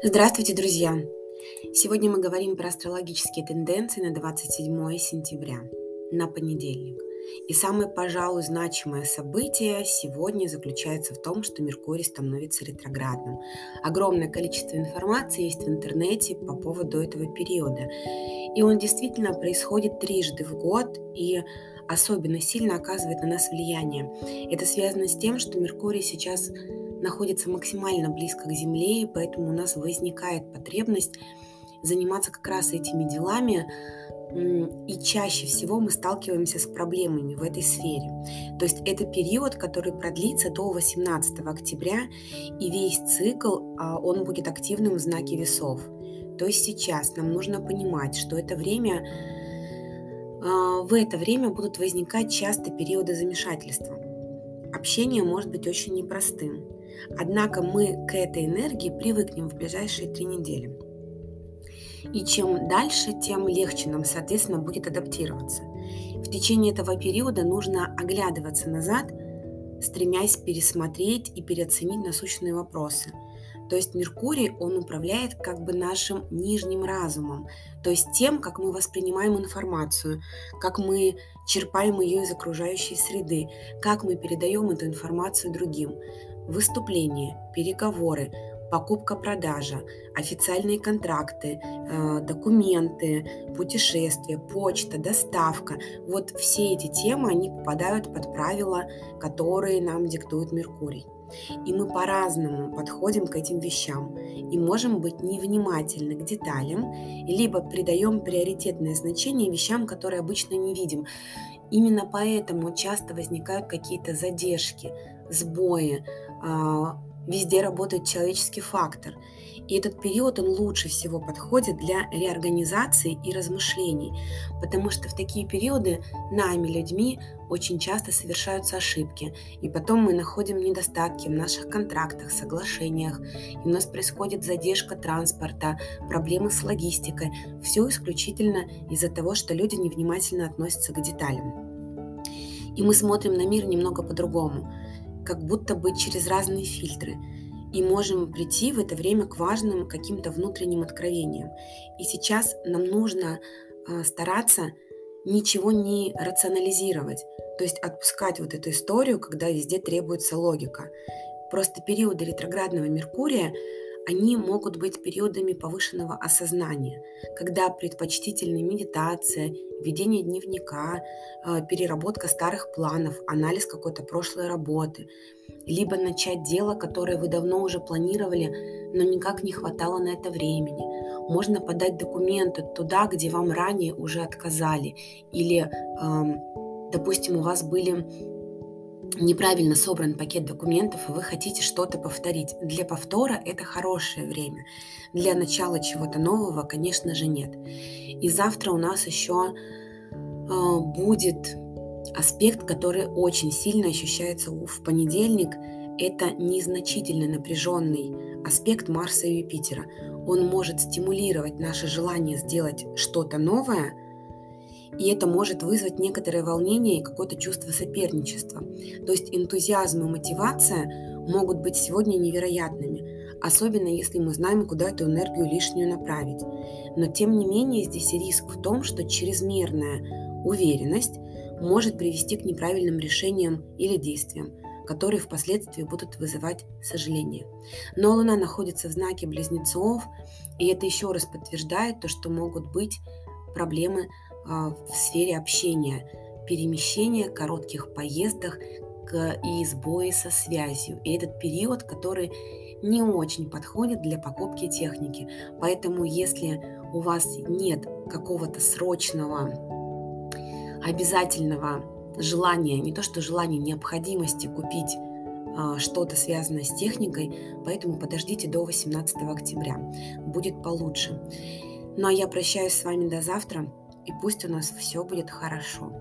Здравствуйте, друзья! Сегодня мы говорим про астрологические тенденции на 27 сентября, на понедельник. И самое, пожалуй, значимое событие сегодня заключается в том, что Меркурий становится ретроградным. Огромное количество информации есть в интернете по поводу этого периода. И он действительно происходит трижды в год и особенно сильно оказывает на нас влияние. Это связано с тем, что Меркурий сейчас находится максимально близко к Земле, и поэтому у нас возникает потребность заниматься как раз этими делами, и чаще всего мы сталкиваемся с проблемами в этой сфере. То есть это период, который продлится до 18 октября, и весь цикл, а, он будет активным в знаке весов. То есть сейчас нам нужно понимать, что это время, а, в это время будут возникать часто периоды замешательства. Общение может быть очень непростым. Однако мы к этой энергии привыкнем в ближайшие три недели. И чем дальше, тем легче нам, соответственно, будет адаптироваться. В течение этого периода нужно оглядываться назад, стремясь пересмотреть и переоценить насущные вопросы. То есть Меркурий, он управляет как бы нашим нижним разумом, то есть тем, как мы воспринимаем информацию, как мы черпаем ее из окружающей среды, как мы передаем эту информацию другим. Выступления, переговоры, покупка-продажа, официальные контракты, э, документы, путешествия, почта, доставка. Вот все эти темы, они попадают под правила, которые нам диктует Меркурий. И мы по-разному подходим к этим вещам и можем быть невнимательны к деталям, либо придаем приоритетное значение вещам, которые обычно не видим. Именно поэтому часто возникают какие-то задержки, сбои, а, везде работает человеческий фактор. И этот период, он лучше всего подходит для реорганизации и размышлений, потому что в такие периоды нами, людьми, очень часто совершаются ошибки, и потом мы находим недостатки в наших контрактах, соглашениях, и у нас происходит задержка транспорта, проблемы с логистикой. Все исключительно из-за того, что люди невнимательно относятся к деталям. И мы смотрим на мир немного по-другому как будто бы через разные фильтры, и можем прийти в это время к важным каким-то внутренним откровениям. И сейчас нам нужно э, стараться ничего не рационализировать, то есть отпускать вот эту историю, когда везде требуется логика. Просто периоды ретроградного Меркурия они могут быть периодами повышенного осознания, когда предпочтительны медитация, ведение дневника, э, переработка старых планов, анализ какой-то прошлой работы, либо начать дело, которое вы давно уже планировали, но никак не хватало на это времени. Можно подать документы туда, где вам ранее уже отказали, или, допустим, у вас были неправильно собран пакет документов, и вы хотите что-то повторить. Для повтора это хорошее время. Для начала чего-то нового, конечно же, нет. И завтра у нас еще э, будет аспект, который очень сильно ощущается в понедельник. Это незначительно напряженный аспект Марса и Юпитера. Он может стимулировать наше желание сделать что-то новое – и это может вызвать некоторое волнение и какое-то чувство соперничества. То есть энтузиазм и мотивация могут быть сегодня невероятными, особенно если мы знаем, куда эту энергию лишнюю направить. Но тем не менее здесь риск в том, что чрезмерная уверенность может привести к неправильным решениям или действиям, которые впоследствии будут вызывать сожаление. Но Луна находится в знаке близнецов, и это еще раз подтверждает то, что могут быть проблемы в сфере общения, перемещения, коротких поездок и сбои со связью. И этот период, который не очень подходит для покупки техники. Поэтому если у вас нет какого-то срочного, обязательного желания, не то что желания, необходимости купить а, что-то связанное с техникой, поэтому подождите до 18 октября, будет получше. Ну а я прощаюсь с вами до завтра и пусть у нас все будет хорошо.